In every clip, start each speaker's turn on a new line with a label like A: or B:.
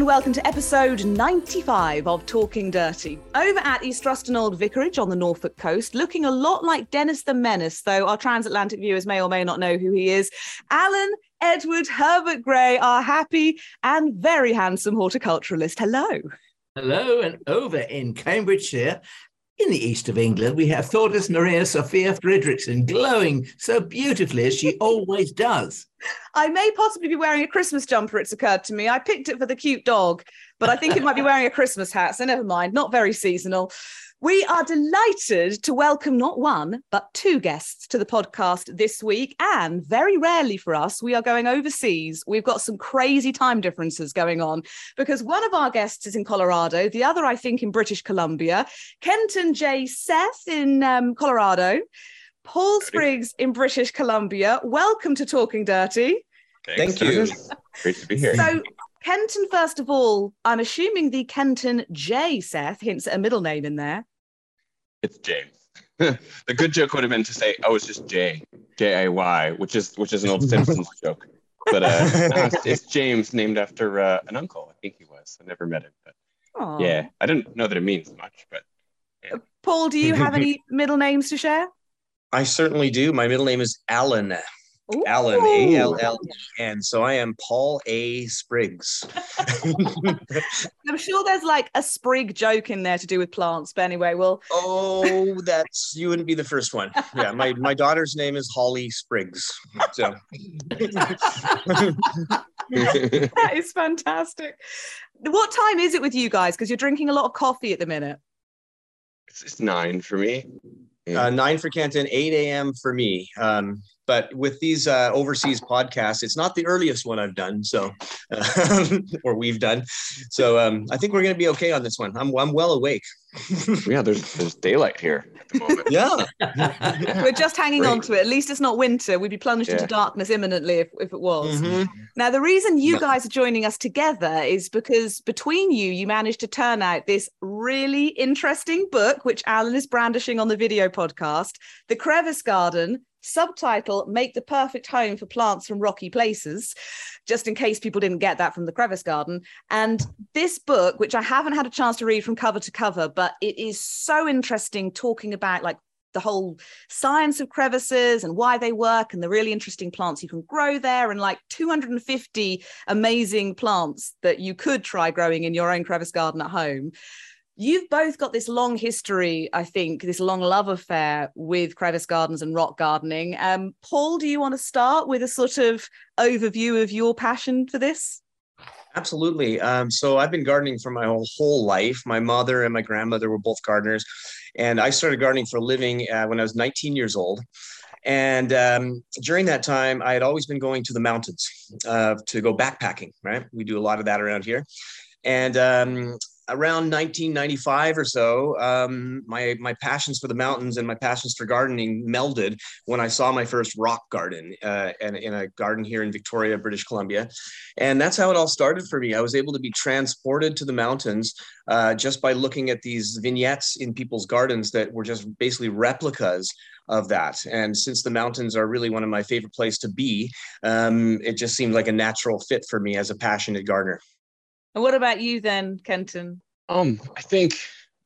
A: And welcome to episode 95 of Talking Dirty. Over at East Ruston Old Vicarage on the Norfolk coast, looking a lot like Dennis the Menace, though our transatlantic viewers may or may not know who he is. Alan Edward Herbert Gray, our happy and very handsome horticulturalist. Hello.
B: Hello, and over in Cambridgeshire, in the east of England, we have Thordis Maria Sophia Fredrickson glowing so beautifully as she always does.
A: I may possibly be wearing a Christmas jumper, it's occurred to me. I picked it for the cute dog, but I think it might be wearing a Christmas hat, so never mind, not very seasonal. We are delighted to welcome not one, but two guests to the podcast this week. And very rarely for us, we are going overseas. We've got some crazy time differences going on because one of our guests is in Colorado, the other, I think, in British Columbia, Kenton J. Seth in um, Colorado, Paul Spriggs in British Columbia. Welcome to Talking Dirty.
C: Thanks, Thank you.
D: Great to be here.
A: So, Kenton, first of all, I'm assuming the Kenton J. Seth hints at a middle name in there.
D: It's James. the good joke would have been to say, "Oh, it's just Jay, J A Y," which is which is an old Simpsons joke. But uh, no, it's, it's, James, named after uh, an uncle. I think he was. I never met him, but Aww. yeah, I didn't know that it means much. But
A: yeah. Paul, do you have any middle names to share?
C: I certainly do. My middle name is Alan. Ooh. Alan, A L L E N. So I am Paul A. Spriggs.
A: I'm sure there's like a sprig joke in there to do with plants, but anyway, well.
C: Oh, that's you wouldn't be the first one. Yeah, my my daughter's name is Holly Spriggs. So
A: that is fantastic. What time is it with you guys? Because you're drinking a lot of coffee at the minute.
D: It's, it's nine for me.
C: Yeah. Uh, nine for Kenton, 8 a.m. for me. Um, but with these uh, overseas podcasts, it's not the earliest one I've done, so uh, or we've done. So um, I think we're going to be okay on this one. I'm I'm well awake.
D: yeah, there's there's daylight here at the moment.
C: Yeah,
A: we're just hanging Great. on to it. At least it's not winter. We'd be plunged yeah. into darkness imminently if, if it was. Mm-hmm. Now, the reason you guys are joining us together is because between you, you managed to turn out this really interesting book, which Alan is brandishing on the video podcast, The Crevice Garden subtitle make the perfect home for plants from rocky places just in case people didn't get that from the crevice garden. And this book which i haven't had a chance to read from cover to cover but it is so interesting talking about like the whole science of crevices and why they work and the really interesting plants you can grow there and like 250 amazing plants that you could try growing in your own crevice garden at home You've both got this long history, I think, this long love affair with crevice gardens and rock gardening. Um, Paul, do you want to start with a sort of overview of your passion for this?
C: Absolutely. Um, so I've been gardening for my whole, whole life. My mother and my grandmother were both gardeners, and I started gardening for a living uh, when I was 19 years old. And um, during that time, I had always been going to the mountains uh, to go backpacking. Right, we do a lot of that around here. And um, around 1995 or so, um, my my passions for the mountains and my passions for gardening melded when I saw my first rock garden uh, in, in a garden here in Victoria, British Columbia, and that's how it all started for me. I was able to be transported to the mountains uh, just by looking at these vignettes in people's gardens that were just basically replicas of that. And since the mountains are really one of my favorite places to be, um, it just seemed like a natural fit for me as a passionate gardener.
A: And what about you then, Kenton?
D: Um, I think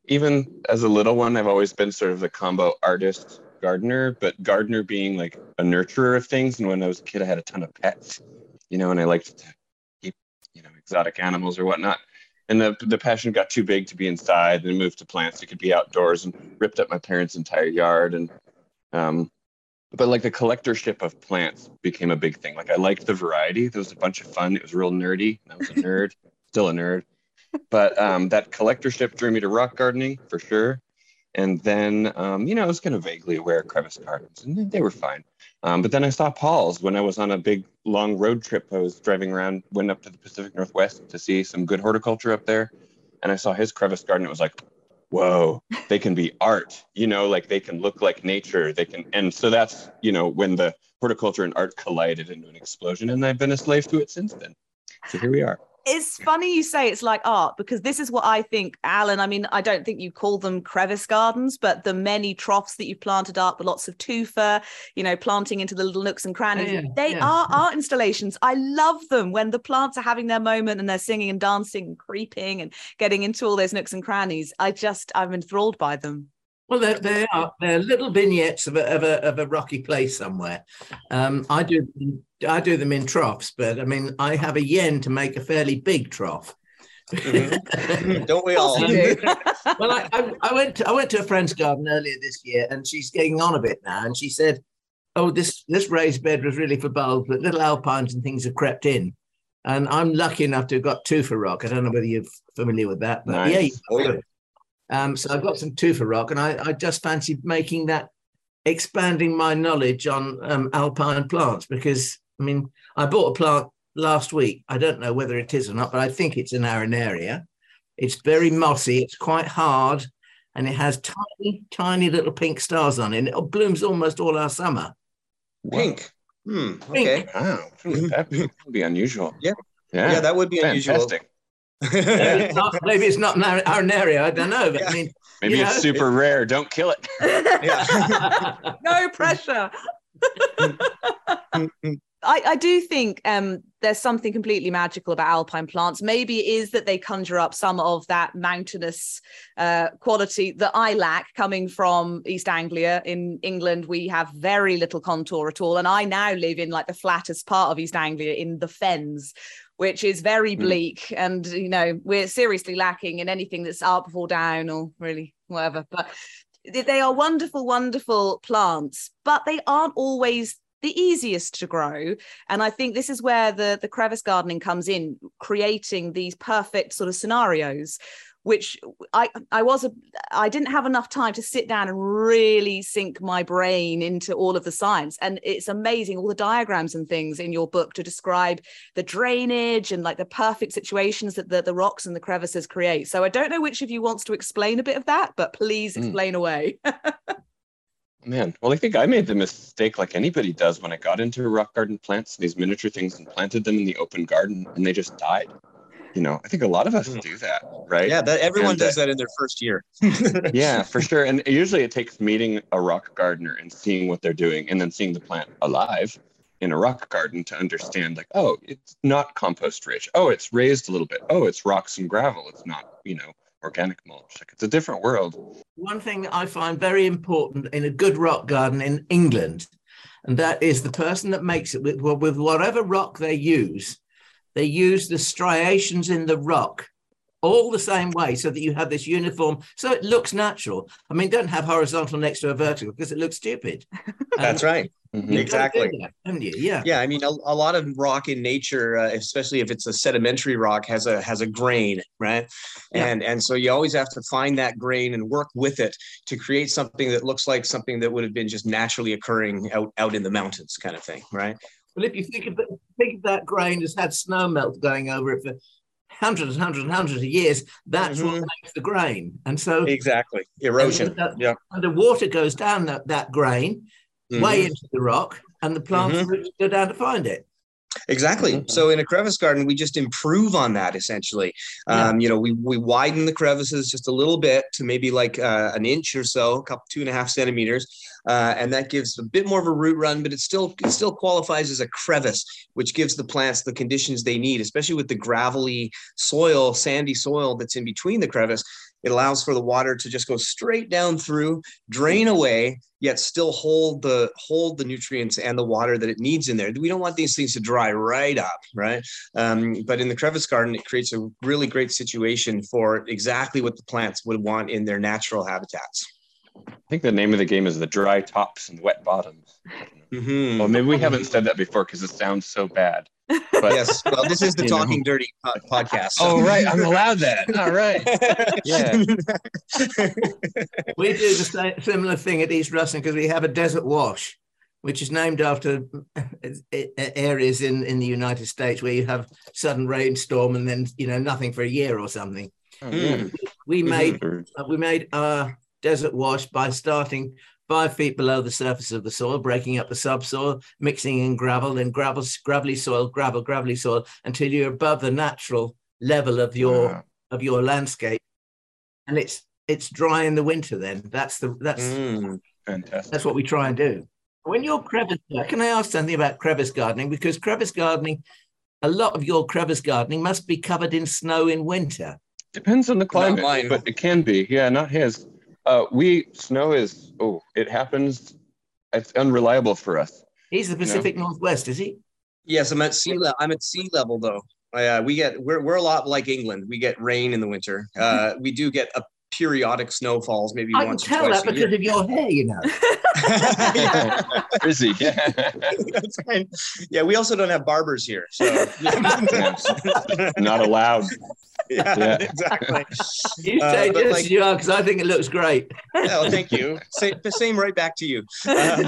D: even as a little one, I've always been sort of the combo artist gardener, but gardener being like a nurturer of things. And when I was a kid, I had a ton of pets, you know, and I liked to keep, you know, exotic animals or whatnot. And the, the passion got too big to be inside and moved to plants that could be outdoors and ripped up my parents' entire yard. And, um, but like the collectorship of plants became a big thing. Like I liked the variety. There was a bunch of fun. It was real nerdy. I was a nerd still a nerd. But um, that collectorship drew me to rock gardening for sure. And then, um, you know, I was kind of vaguely aware of crevice gardens, and they were fine. Um, but then I saw Paul's when I was on a big long road trip. I was driving around, went up to the Pacific Northwest to see some good horticulture up there, and I saw his crevice garden. It was like, whoa, they can be art, you know, like they can look like nature. They can, and so that's, you know, when the horticulture and art collided into an explosion, and I've been a slave to it since then. So here we are
A: it's funny you say it's like art because this is what I think, Alan. I mean, I don't think you call them crevice gardens, but the many troughs that you've planted up, the lots of tufa, you know, planting into the little nooks and crannies, yeah, they yeah. are art installations. I love them when the plants are having their moment and they're singing and dancing and creeping and getting into all those nooks and crannies. I just, I'm enthralled by them.
B: Well, they, they are. They're little vignettes of a, of a, of a rocky place somewhere. Um, I do I do them in troughs, but I mean, I have a yen to make a fairly big trough.
C: Mm-hmm. Don't we all?
B: well, I, I, I, went to, I went to a friend's garden earlier this year, and she's getting on a bit now, and she said, "Oh, this this raised bed was really for bulbs, but little alpines and things have crept in." And I'm lucky enough to have got tufa rock. I don't know whether you're familiar with that, but nice. yeah, oh, yeah. Um, so I've got some tufa rock, and I, I just fancied making that, expanding my knowledge on um, alpine plants because I mean I bought a plant last week. I don't know whether it is or not, but I think it's an Arenaria. It's very mossy. It's quite hard, and it has tiny, tiny little pink stars on it. it blooms almost all our summer.
C: Pink. Hmm. Okay.
D: Wow. That would be unusual.
C: Yeah. Yeah. Yeah, that would be Fantastic. unusual
B: maybe, it's not, maybe it's not our area. I don't know. But I mean,
D: maybe it's know. super rare. Don't kill it.
A: no pressure. I, I, do think um, there's something completely magical about alpine plants. Maybe it is that they conjure up some of that mountainous uh, quality that I lack coming from East Anglia. In England, we have very little contour at all. And I now live in like the flattest part of East Anglia in the fens, which is very hmm. bleak. Mm. And, you know, we're seriously lacking in anything that's up or down or really whatever. But they are wonderful, wonderful plants, but they aren't always the easiest to grow. And I think this is where the, the crevice gardening comes in, creating these perfect sort of scenarios which I I was a I didn't have enough time to sit down and really sink my brain into all of the science and it's amazing all the diagrams and things in your book to describe the drainage and like the perfect situations that the, the rocks and the crevices create so I don't know which of you wants to explain a bit of that but please hmm. explain mm. away
D: Man, well, I think I made the mistake like anybody does when I got into rock garden plants, these miniature things, and planted them in the open garden, and they just died you know i think a lot of us mm. do that right?
C: Yeah that everyone and, does uh, that in their first year.
D: Yeah for sure. And usually it takes meeting a rock gardener and seeing what they're doing and then seeing the plant alive in a rock garden to understand like oh it's not compost rich. Oh it's raised a little bit. Oh it's rocks and gravel. It's not you know organic mulch. Like it's a different world.
B: One thing that i find very important in a good rock garden in england and that is the person that makes it with, with whatever rock they use they use the striations in the rock all the same way so that you have this uniform so it looks natural. I mean don't have horizontal next to a vertical because it looks stupid.
C: That's right. mm-hmm. exactly.
B: that, you? yeah.
C: Yeah i mean a, a lot of rock in nature uh, especially if it's a sedimentary rock has a has a grain right? Yeah. and and so you always have to find that grain and work with it to create something that looks like something that would have been just naturally occurring out out in the mountains kind of thing right
B: well, if you think of, the, think of that grain has had snow melt going over it for hundreds and hundreds and hundreds of years, that's mm-hmm. what makes the grain. And so
C: exactly erosion.
B: And, yeah. And the water goes down that, that grain mm-hmm. way into the rock, and the plants mm-hmm. go down to find it.
C: Exactly. Mm-hmm. So in a crevice garden, we just improve on that essentially. Um, You know, we we widen the crevices just a little bit to maybe like uh, an inch or so, a couple two and a half centimeters, uh, and that gives a bit more of a root run, but it still it still qualifies as a crevice, which gives the plants the conditions they need, especially with the gravelly soil, sandy soil that's in between the crevice. It allows for the water to just go straight down through, drain away, yet still hold the hold the nutrients and the water that it needs in there. We don't want these things to dry right up, right? Um, but in the crevice garden, it creates a really great situation for exactly what the plants would want in their natural habitats.
D: I think the name of the game is the dry tops and wet bottoms. Mm-hmm. Well, maybe we haven't said that before because it sounds so bad.
C: But, yes. Well, this is the Talking know. Dirty podcast.
D: So. Oh, right. I'm allowed that. All right.
B: Yeah. we do the same, similar thing at East Ruston because we have a desert wash, which is named after areas in, in the United States where you have sudden rainstorm and then, you know, nothing for a year or something. Mm. We made uh, we made our desert wash by starting five feet below the surface of the soil, breaking up the subsoil, mixing in gravel, then gravel, gravelly soil, gravel, gravelly soil, until you're above the natural level of your wow. of your landscape, and it's it's dry in the winter. Then that's the that's mm, fantastic. That's what we try and do. When you're crevice, can I ask something about crevice gardening? Because crevice gardening, a lot of your crevice gardening must be covered in snow in winter.
D: Depends on the climate, but it can be. Yeah, not his. Uh, we snow is oh, it happens. It's unreliable for us.
B: He's the Pacific Northwest, is he?
C: Yes, I'm at sea level. I'm at sea level though. Uh, we get we're we're a lot like England. We get rain in the winter. Uh, we do get a periodic snowfalls, maybe
B: I
C: once
B: can tell that because of your hair, you know.
D: Frizzy. Yeah.
C: That's fine. Yeah, we also don't have barbers here, so
D: not allowed.
C: Yeah, yeah. exactly.
B: You say uh, this, like, you are, because I think it looks great.
C: oh, thank you. Say, the same right back to you. Um,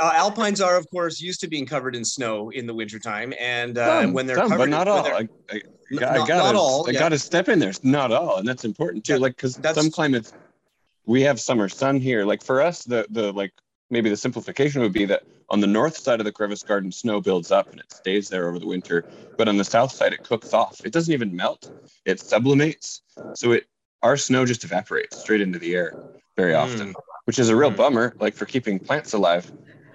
C: uh, alpines are, of course, used to being covered in snow in the wintertime. And uh, some, when they're some, covered,
D: but not all. I, I, I, gotta, all. I yeah. gotta step in there. It's not all, and that's important too. Yeah, like because some climates, we have summer sun here. Like for us, the the like maybe the simplification would be that on the north side of the crevice garden, snow builds up and it stays there over the winter. But on the south side, it cooks off. It doesn't even melt. It sublimates. So it our snow just evaporates straight into the air very often, mm. which is a real mm. bummer, like for keeping plants alive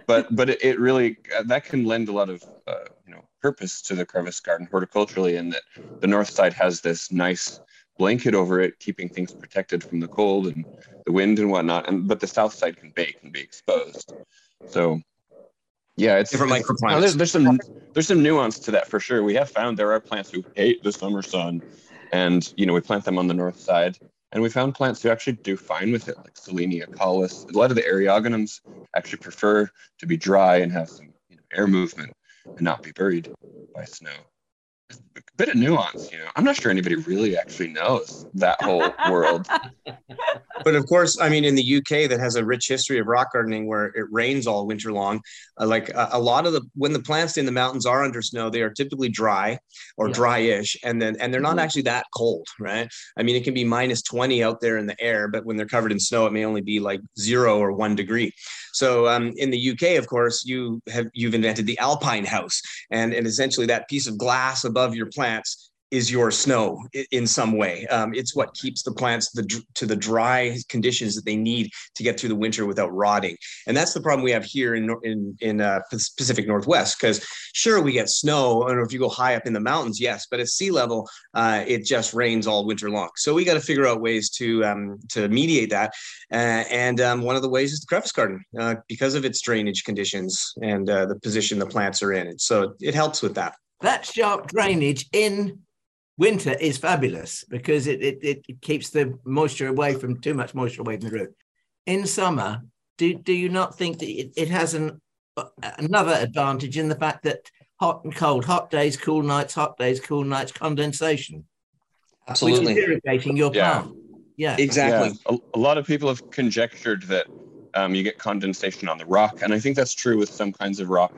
D: but but it, it, really uh, that can lend a lot of uh, you know purpose to the crevice garden horticulturally in that the north side has this nice blanket over it keeping things protected from the cold and the wind and whatnot and but the south side can bake and be exposed so yeah it's
C: different
D: microplants. there's, there's some there's some nuance to that for sure we have found there are plants who hate the summer sun and you know we plant them on the north side and we found plants who actually do fine with it, like Silene acaulis. A lot of the eriogonums actually prefer to be dry and have some you know, air movement and not be buried by snow a bit of nuance, you know. I'm not sure anybody really actually knows that whole world.
C: But of course, I mean, in the UK, that has a rich history of rock gardening where it rains all winter long. Uh, like uh, a lot of the when the plants in the mountains are under snow, they are typically dry or yeah. dryish, and then and they're not mm-hmm. actually that cold, right? I mean, it can be minus 20 out there in the air, but when they're covered in snow, it may only be like zero or one degree. So um, in the UK, of course, you have you've invented the alpine house, and and essentially that piece of glass above your plants is your snow in some way. Um, it's what keeps the plants the, to the dry conditions that they need to get through the winter without rotting. And that's the problem we have here in in, in uh, Pacific Northwest. Because sure, we get snow, and if you go high up in the mountains, yes, but at sea level, uh, it just rains all winter long. So we got to figure out ways to um, to mediate that. Uh, and um, one of the ways is the crevice garden uh, because of its drainage conditions and uh, the position the plants are in. So it helps with that
B: that sharp drainage in winter is fabulous because it, it, it keeps the moisture away from too much moisture away from the root. In summer, do, do you not think that it, it has an another advantage in the fact that hot and cold, hot days, cool nights, hot days, cool nights, condensation.
C: Absolutely.
B: Which is irrigating your
C: yeah. plant. Yeah. Exactly.
D: Yeah. A, a, lot of people have conjectured that um, you get condensation on the rock. And I think that's true with some kinds of rock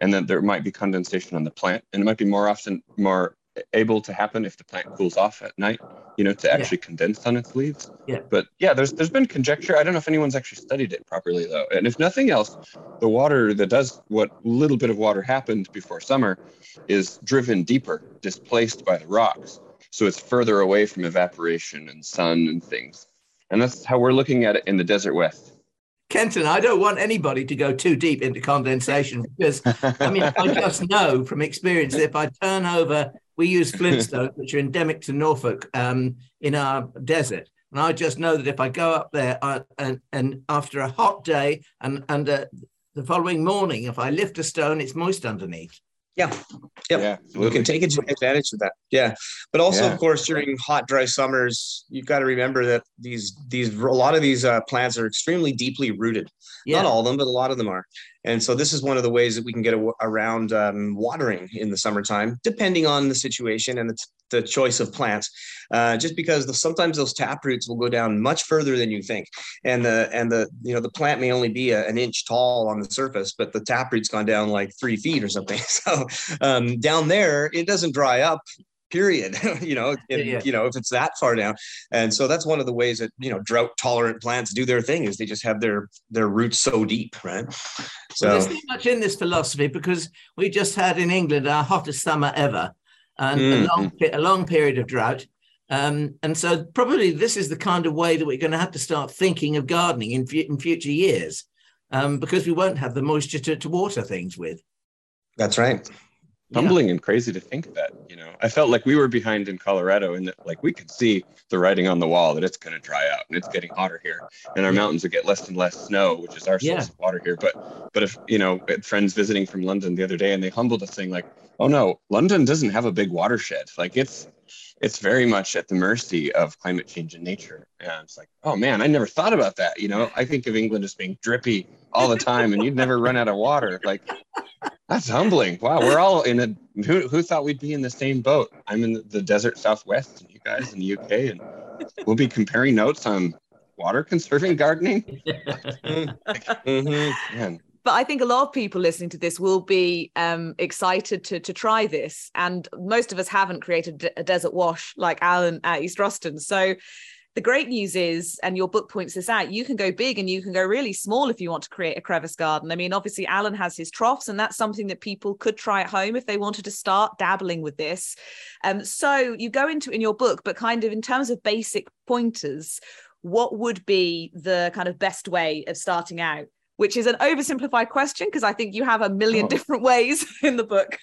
D: and that there might be condensation on the plant and it might be more often more able to happen if the plant cools off at night you know to actually yeah. condense on its leaves.
B: Yeah.
D: But yeah there's there's been conjecture. I don't know if anyone's actually studied it properly though. And if nothing else the water that does what little bit of water happened before summer is driven deeper displaced by the rocks. So it's further away from evaporation and sun and things. And that's how we're looking at it in the desert wash.
B: Kenton, I don't want anybody to go too deep into condensation because I mean, I just know from experience that if I turn over, we use flintstones, which are endemic to Norfolk um, in our desert. And I just know that if I go up there I, and, and after a hot day and, and uh, the following morning, if I lift a stone, it's moist underneath.
C: Yeah. Yep. Yeah. We can take advantage of that. Yeah. But also, yeah. of course, during hot, dry summers, you've got to remember that these, these, a lot of these uh, plants are extremely deeply rooted. Yeah. Not all of them, but a lot of them are. And so this is one of the ways that we can get a, around um, watering in the summertime, depending on the situation and the, the choice of plants. Uh, just because the, sometimes those tap roots will go down much further than you think, and the and the you know the plant may only be a, an inch tall on the surface, but the tap root's gone down like three feet or something. So um, down there, it doesn't dry up period you know and, yeah. you know if it's that far down. And so that's one of the ways that you know drought tolerant plants do their thing is they just have their their roots so deep right?
B: So well, there's so much in this philosophy because we just had in england our hottest summer ever and mm. a long a long period of drought. Um, and so probably this is the kind of way that we're going to have to start thinking of gardening in, in future years um, because we won't have the moisture to, to water things with.
C: That's right
D: humbling yeah. and crazy to think that you know i felt like we were behind in colorado and that like we could see the writing on the wall that it's going to dry out and it's getting hotter here and our mountains would get less and less snow which is our source yeah. of water here but but if you know friends visiting from london the other day and they humbled us saying like oh no london doesn't have a big watershed like it's it's very much at the mercy of climate change and nature. And it's like, oh man, I never thought about that. You know, I think of England as being drippy all the time and you'd never run out of water. Like, that's humbling. Wow, we're all in a. Who, who thought we'd be in the same boat? I'm in the desert Southwest, and you guys in the UK, and we'll be comparing notes on water conserving gardening.
A: mm-hmm. Man, but I think a lot of people listening to this will be um, excited to to try this. And most of us haven't created a desert wash like Alan at East Ruston. So the great news is, and your book points this out, you can go big and you can go really small if you want to create a crevice garden. I mean, obviously, Alan has his troughs, and that's something that people could try at home if they wanted to start dabbling with this. Um, so you go into in your book, but kind of in terms of basic pointers, what would be the kind of best way of starting out? which is an oversimplified question because I think you have a million oh. different ways in the book.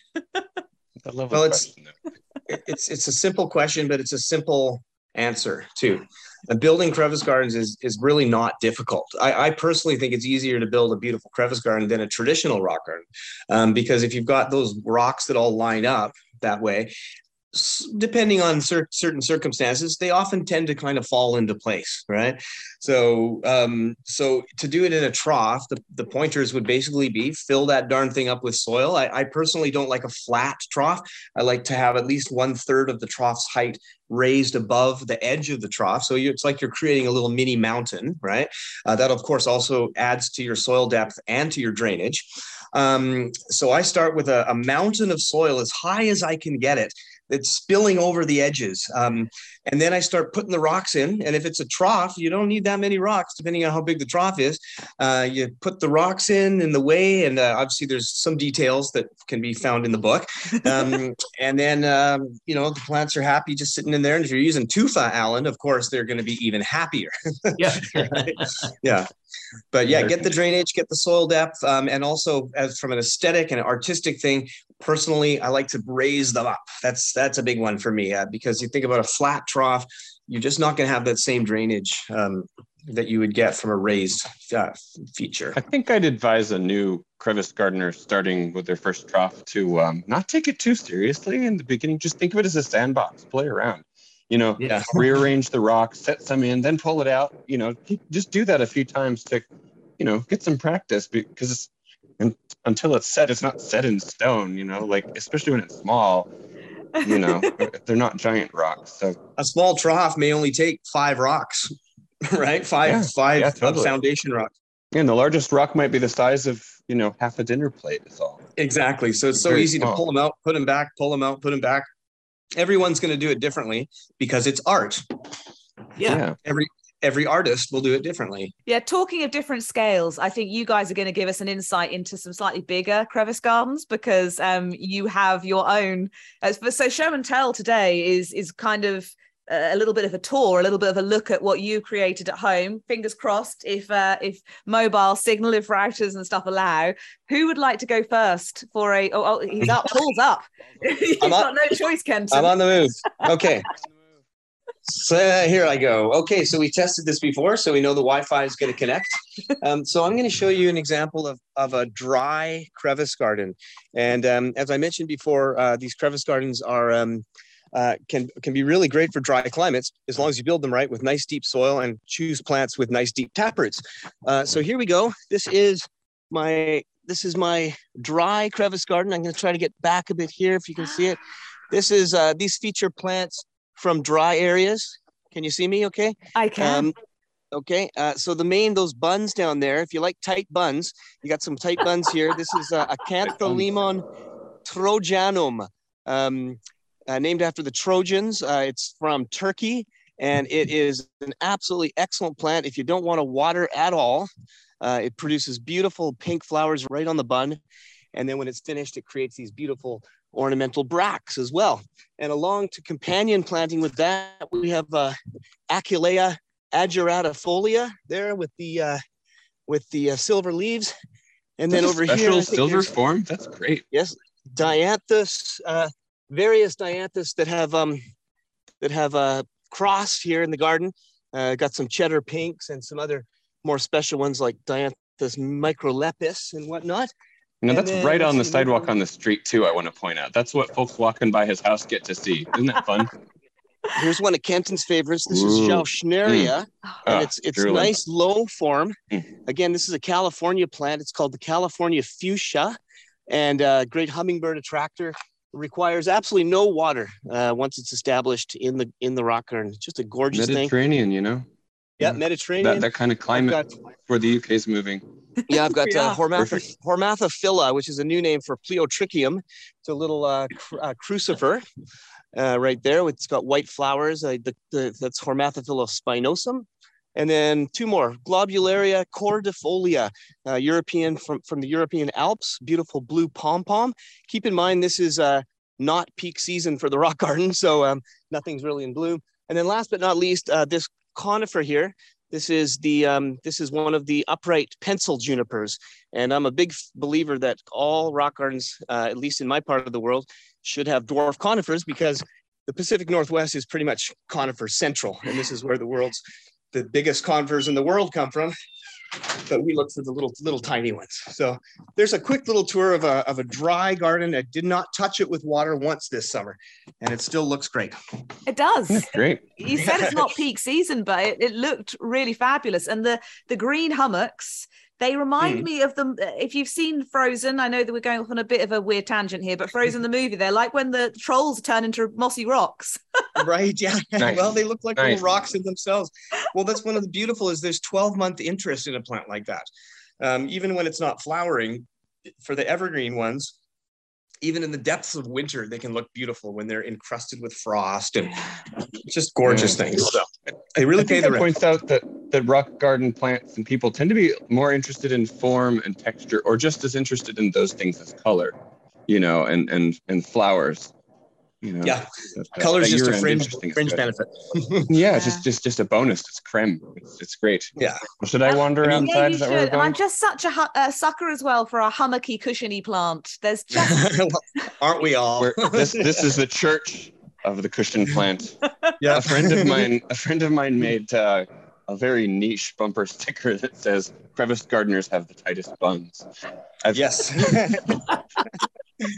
C: well, it's it's it's a simple question, but it's a simple answer too. And building crevice gardens is is really not difficult. I, I, personally think it's easier to build a beautiful crevice garden than a traditional rock garden, um, because if you've got those rocks that all line up that way, depending on cer- certain circumstances, they often tend to kind of fall into place, right? So, um, so to do it in a trough, the, the pointers would basically be fill that darn thing up with soil. I, I personally don't like a flat trough. I like to have at least one third of the trough's height raised above the edge of the trough. So you, it's like you're creating a little mini mountain, right? Uh, that of course also adds to your soil depth and to your drainage. Um, so I start with a, a mountain of soil as high as I can get it it's spilling over the edges. Um, and then I start putting the rocks in. And if it's a trough, you don't need that many rocks, depending on how big the trough is. Uh, you put the rocks in in the way, and uh, obviously there's some details that can be found in the book. Um, and then um, you know the plants are happy just sitting in there. And if you're using tufa, Alan, of course they're going to be even happier.
B: yeah,
C: yeah. But yeah, get the drainage, get the soil depth, um, and also as from an aesthetic and artistic thing. Personally, I like to raise them up. That's that's a big one for me uh, because you think about a flat trough, you're just not going to have that same drainage um, that you would get from a raised uh, feature.
D: I think I'd advise a new crevice gardener starting with their first trough to um, not take it too seriously in the beginning. Just think of it as a sandbox, play around. You know, yeah. rearrange the rocks, set some in, then pull it out. You know, just do that a few times to, you know, get some practice because and until it's set, it's not set in stone. You know, like especially when it's small you know they're not giant rocks so
C: a small trough may only take five rocks right five yeah, five yeah, totally. foundation rocks
D: and the largest rock might be the size of you know half a dinner plate is all
C: exactly so it's so easy small. to pull them out put them back pull them out put them back everyone's going to do it differently because it's art yeah, yeah. every every artist will do it differently.
A: Yeah, talking of different scales, I think you guys are going to give us an insight into some slightly bigger crevice gardens because um, you have your own. Uh, so show and tell today is is kind of a little bit of a tour, a little bit of a look at what you created at home. Fingers crossed, if uh, if mobile signal, if routers and stuff allow. Who would like to go first for a? Oh, oh he's up. Paul's up. You've got no choice, Kenton.
C: I'm on the move. Okay. So uh, here I go. Okay, so we tested this before, so we know the Wi-Fi is going to connect. Um, so I'm going to show you an example of, of a dry crevice garden. And um, as I mentioned before, uh, these crevice gardens are um, uh, can can be really great for dry climates as long as you build them right with nice deep soil and choose plants with nice deep taproots. Uh, so here we go. This is my this is my dry crevice garden. I'm going to try to get back a bit here if you can see it. This is uh, these feature plants from dry areas. Can you see me okay?
A: I can. Um,
C: okay, uh, so the main, those buns down there, if you like tight buns, you got some tight buns here. This is uh, Acantholimon trojanum. Um, uh, named after the Trojans. Uh, it's from Turkey, and it is an absolutely excellent plant. If you don't want to water at all, uh, it produces beautiful pink flowers right on the bun. And then when it's finished, it creates these beautiful ornamental bracts as well. And along to companion planting with that, we have uh, Achillea ageratifolia there with the uh, with the uh, silver leaves. And then over
D: special
C: here,
D: silver form. That's great.
C: Yes, dianthus, uh, various dianthus that have um, that have uh, crossed here in the garden. Uh, got some cheddar pinks and some other more special ones like dianthus microlepis and whatnot.
D: You know, that's then, right on the sidewalk on the street too. I want to point out that's what folks walking by his house get to see. Isn't that fun?
C: Here's one of Kenton's favorites. This Ooh. is Zauschneria, mm. and it's it's Drooling. nice low form. Mm. Again, this is a California plant. It's called the California fuchsia, and a great hummingbird attractor. Requires absolutely no water uh, once it's established in the in the rock garden. Just a gorgeous
D: Mediterranean,
C: thing.
D: you know.
C: Yeah, Mediterranean.
D: That, that kind of climate got, where the UK is moving.
C: Yeah, I've got uh, Hormatha, Hormathophylla, which is a new name for Ptilotrichum. It's a little uh, cr- uh, crucifer uh, right there. It's got white flowers. Uh, the, the, that's Hormathophylla spinosum. And then two more, Globularia cordifolia, uh, European from, from the European Alps, beautiful blue pom-pom. Keep in mind, this is uh, not peak season for the rock garden, so um, nothing's really in bloom. And then last but not least, uh, this conifer here, this is the um, this is one of the upright pencil junipers, and I'm a big believer that all rock gardens, uh, at least in my part of the world, should have dwarf conifers because the Pacific Northwest is pretty much conifer central, and this is where the world's the biggest conifers in the world come from but we look for the little little tiny ones. So there's a quick little tour of a, of a dry garden. I did not touch it with water once this summer, and it still looks great.
A: It does.
D: That's great.
A: You said it's not peak season, but it, it looked really fabulous. And the the green hummocks they remind mm. me of them. If you've seen Frozen, I know that we're going off on a bit of a weird tangent here, but Frozen the movie, they're like when the trolls turn into mossy rocks.
C: right. Yeah. Nice. Well, they look like nice. little rocks in themselves. Well, that's one of the beautiful is there's 12 month interest in a plant like that. Um, even when it's not flowering, for the evergreen ones, even in the depths of winter, they can look beautiful when they're encrusted with frost and just gorgeous yeah. things. So they really I pay the
D: points out that that rock garden plants and people tend to be more interested in form and texture, or just as interested in those things as color, you know, and and and flowers. You know,
C: yeah, color is just a fringe fringe benefit.
D: yeah, yeah, just just just a bonus. It's creme. It's, it's great.
C: Yeah.
D: Should I wander I mean, outside?
A: Yeah, you should. And I'm just such a, a, sucker as well for a hummocky, cushiony plant. There's just
C: aren't we all?
D: this this is the church of the cushion plant. yeah. A friend of mine, a friend of mine made uh, a very niche bumper sticker that says crevice gardeners have the tightest buns.
C: I've, yes.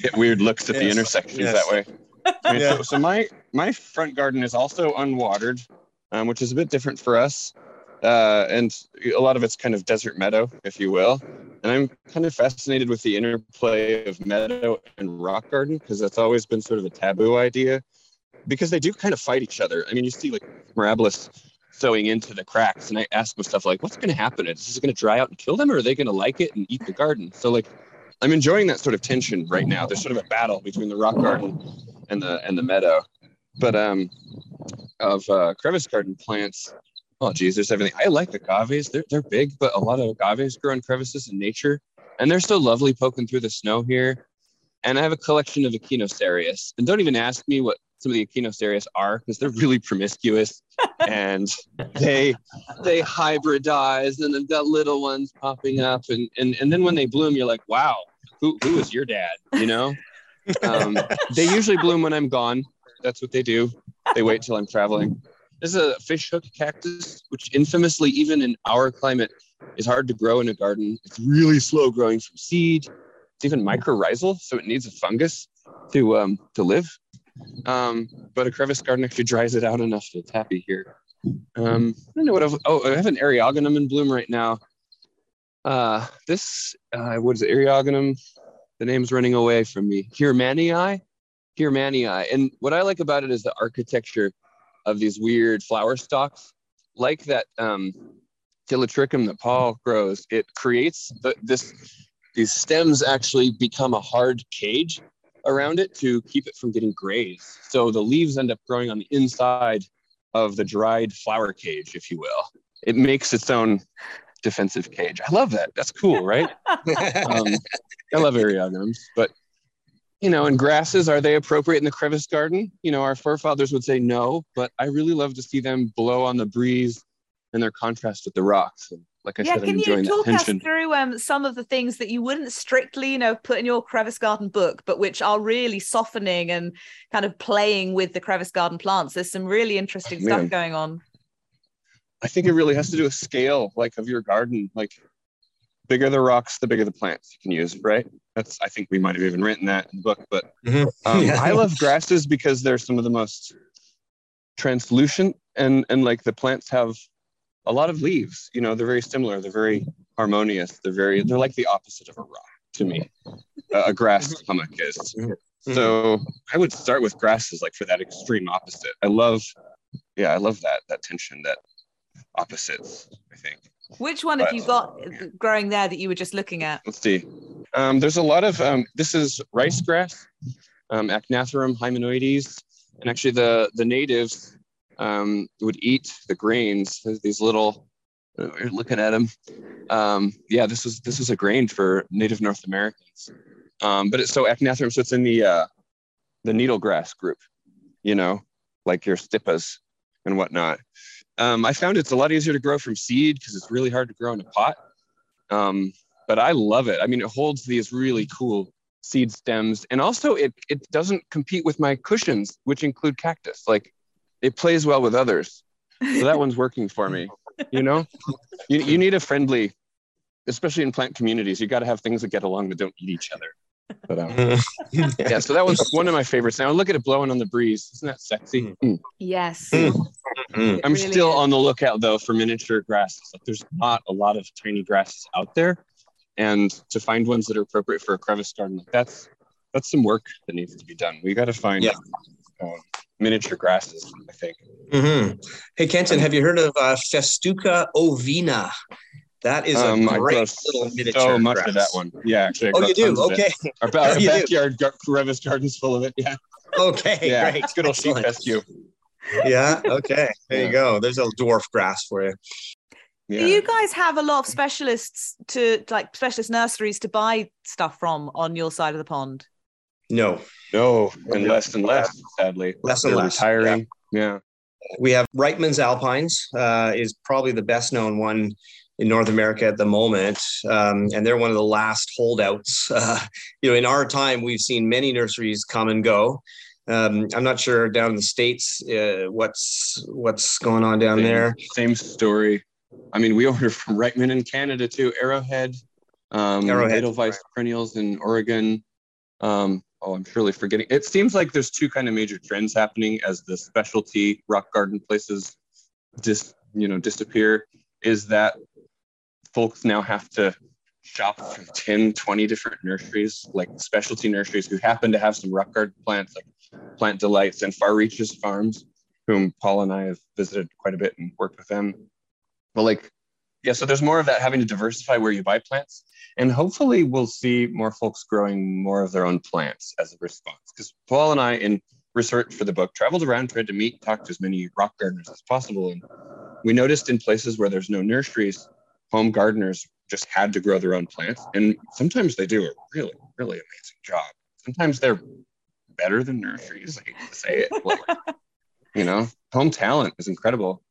D: get weird looks at yes. the intersections yes. that way. Yeah. so, so, my my front garden is also unwatered, um, which is a bit different for us, uh, and a lot of it's kind of desert meadow, if you will. And I'm kind of fascinated with the interplay of meadow and rock garden because that's always been sort of a taboo idea, because they do kind of fight each other. I mean, you see like Mirabilis sowing into the cracks, and I ask myself like, what's going to happen? Is this going to dry out and kill them, or are they going to like it and eat the garden? So like. I'm enjoying that sort of tension right now. There's sort of a battle between the rock garden and the and the meadow. But um, of uh, crevice garden plants, oh geez, there's everything. I like agaves. They're they're big, but a lot of agaves grow in crevices in nature, and they're so lovely poking through the snow here. And I have a collection of echinocereus. And don't even ask me what some of the echinocereus are because they're really promiscuous and they they hybridize and they've got little ones popping up and and, and then when they bloom you're like wow who who is your dad you know um, they usually bloom when I'm gone. That's what they do. They wait till I'm traveling. This is a fishhook cactus, which infamously, even in our climate, is hard to grow in a garden. It's really slow growing from seed. It's even mycorrhizal, so it needs a fungus to um, to live. Um, but a crevice garden actually dries it out enough that it's happy here. Um, I don't know what I've, oh, I have an eriogonum in bloom right now. Uh, this, uh, what is it, eriogonum the name's running away from me. Heermannii, Heermannii. And what I like about it is the architecture of these weird flower stalks, like that um, Ptilotrichum that Paul grows. It creates the, this. These stems actually become a hard cage, around it to keep it from getting grazed. So the leaves end up growing on the inside of the dried flower cage, if you will. It makes its own defensive cage. I love that. That's cool, right? um, I love eriogonums, but you know, and grasses, are they appropriate in the crevice garden? You know, our forefathers would say no, but I really love to see them blow on the breeze and their contrast with the rocks. And like I
A: yeah,
D: said,
A: can
D: I'm
A: you
D: enjoying
A: talk
D: that
A: us through um, some of the things that you wouldn't strictly, you know, put in your crevice garden book, but which are really softening and kind of playing with the crevice garden plants? There's some really interesting
D: Oh,
A: stuff going on.
D: I think it really has to do with scale, like of your garden. Like bigger the rocks, the bigger the plants you can use, right? That's I think we might have even written that in the book. But
C: Mhm.
D: um,
C: Yeah.
D: I love grasses because they're some of the most translucent and and like the plants have a lot of leaves. You know, they're very similar. They're very harmonious. They're very they're like the opposite of a rock to me. a, a grass hummock is.
C: Mhm.
D: So I would start with grasses, like for that extreme opposite. I love, yeah, I love that that tension, that opposites. I think.
A: Which one have you got growing there that you were just looking at?
D: Let's see. Um, there's a lot of um, this is rice grass, um, hymenoides, and actually the the natives um, would eat the grains. There's these little. uh, You're looking at them. Um, yeah, this is this is a grain for Native North Americans. Um, but it's so Achnatherum, so it's in the uh, the needle grass group. You know, like your stipas and whatnot. Um, I found it's a lot easier to grow from seed because it's really hard to grow in a pot. Um, but I love it. I mean, it holds these really cool seed stems, and also it it doesn't compete with my cushions, which include cactus. Like, it plays well with others. So that one's working for me. You know, you you need a friendly, especially in plant communities. You got to have things that get along that don't eat each other. But um, yeah, so that was one of my favorites. Now look at it blowing on the breeze. Isn't that sexy? Mm.
A: Yes.
C: Mm. Mm.
D: I'm
A: really
D: still
A: is.
D: on the lookout though for miniature grasses. Like there's not a lot of tiny grasses out there, and to find ones that are appropriate for a crevice garden, like that's that's some work that needs to be done. We got to find
C: Yeah.
D: um, miniature grasses. I think.
C: Mhm. Hey, Kenton, have you heard of uh, Festuca ovina? That is a
D: Um, I
C: great little miniature
D: so much
C: grass.
D: of that one. Yeah, actually. I
C: Oh, you do?
D: tons of it.
C: Okay.
D: Our, ba- our
C: You do?
D: backyard gar- crevice garden's full of it. Yeah.
C: Okay.
D: yeah.
C: Great.
D: It's good old sheep
C: Excellent.
D: Fescue.
C: Yeah. Okay. There
D: Yeah.
C: you go. There's a dwarf grass for you.
D: Yeah.
A: Do you guys have a lot of specialists to like specialist nurseries to buy stuff from on your side of the pond?
C: No,
D: no, and less and less, sadly.
C: Less and
D: They're
C: less,
D: Retiring. Yeah.
C: we have Wrightman's Alpines uh, is probably the best known one in North America at the moment, um, and they're one of the last holdouts. Uh, you know, in our time, we've seen many nurseries come and go. Um, I'm not sure down in the states uh, what's what's going on down
D: Same-
C: there.
D: Same story. I mean, we order from Wrightman in Canada too. Arrowhead, um,
C: Arrowhead,
D: Edelweiss perennials in Oregon. Um, oh, I'm surely forgetting. It seems like there's two kind of major trends happening as the specialty rock garden places dis, you know, disappear. Is that folks now have to shop from 10, 20 different nurseries, like specialty nurseries who happen to have some rock garden plants like Plant Delights and Far Reaches Farms, whom Paul and I have visited quite a bit and worked with them. But like, yeah, so there's more of that having to diversify where you buy plants. And hopefully we'll see more folks growing more of their own plants as a response. Because Paul and I, in research for the book, traveled around, tried to meet, talk to as many rock gardeners as possible. And we noticed in places where there's no nurseries, home gardeners just had to grow their own plants. And sometimes they do a really, really amazing job. Sometimes they're better than nurseries. I hate to say it. but, you know, home talent is incredible.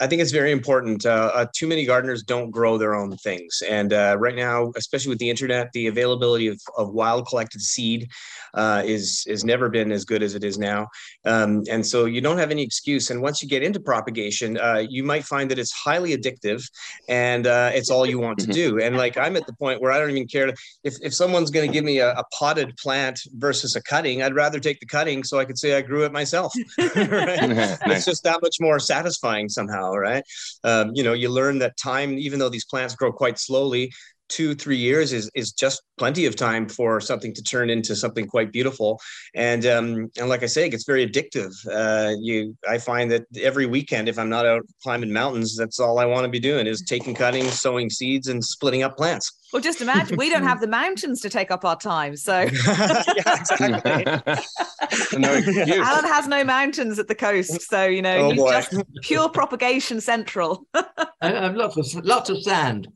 C: I think it's very important. Uh, uh, too many gardeners don't grow their own things, and uh, right now, especially with the internet, the availability of, of wild collected seed uh, is is never been as good as it is now. Um, and so you don't have any excuse. And once you get into propagation, uh, you might find that it's highly addictive, and uh, it's all you want to
D: Mhm.
C: do. And like I'm at the point where I don't even care if if someone's going to give me a, a potted plant versus a cutting, I'd rather take the cutting so I could say I grew it myself. right? it's just that much more satisfying somehow right? Um, you know you learn that time even though these plants grow quite slowly two three years is is just plenty of time for something to turn into something quite beautiful and um and like i say it gets very addictive uh you i find that every weekend if i'm not out climbing mountains that's all i want to be doing is taking cuttings sowing seeds and splitting up plants
E: well, just imagine we don't have the mountains to take up our time. So,
C: yeah, exactly.
D: no
E: Alan has no mountains at the coast. So, you know,
C: Oh,
E: just pure propagation central.
B: I have lots of lots of sand.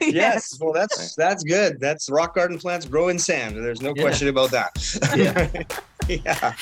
C: yes well that's that's good that's rock garden plants grow in sand there's no
B: Yeah.
C: question about that
B: Yeah.
C: yeah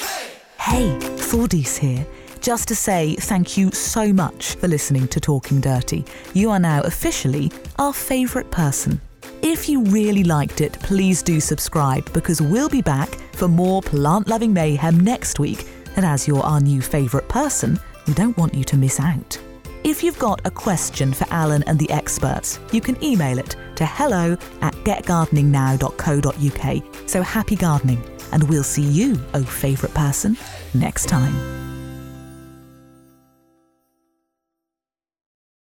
A: Hey, Thordis here. Just to say thank you so much for listening to Talking Dirty. You are now officially our favourite person. If you really liked it, please do subscribe because we'll be back for more plant loving mayhem next week. And as you're our new favourite person, we don't want you to miss out. If you've got a question for Alan and the experts, you can email it to hello at getgardeningnow.co.uk. So happy gardening, and we'll see you, oh favourite person, next time.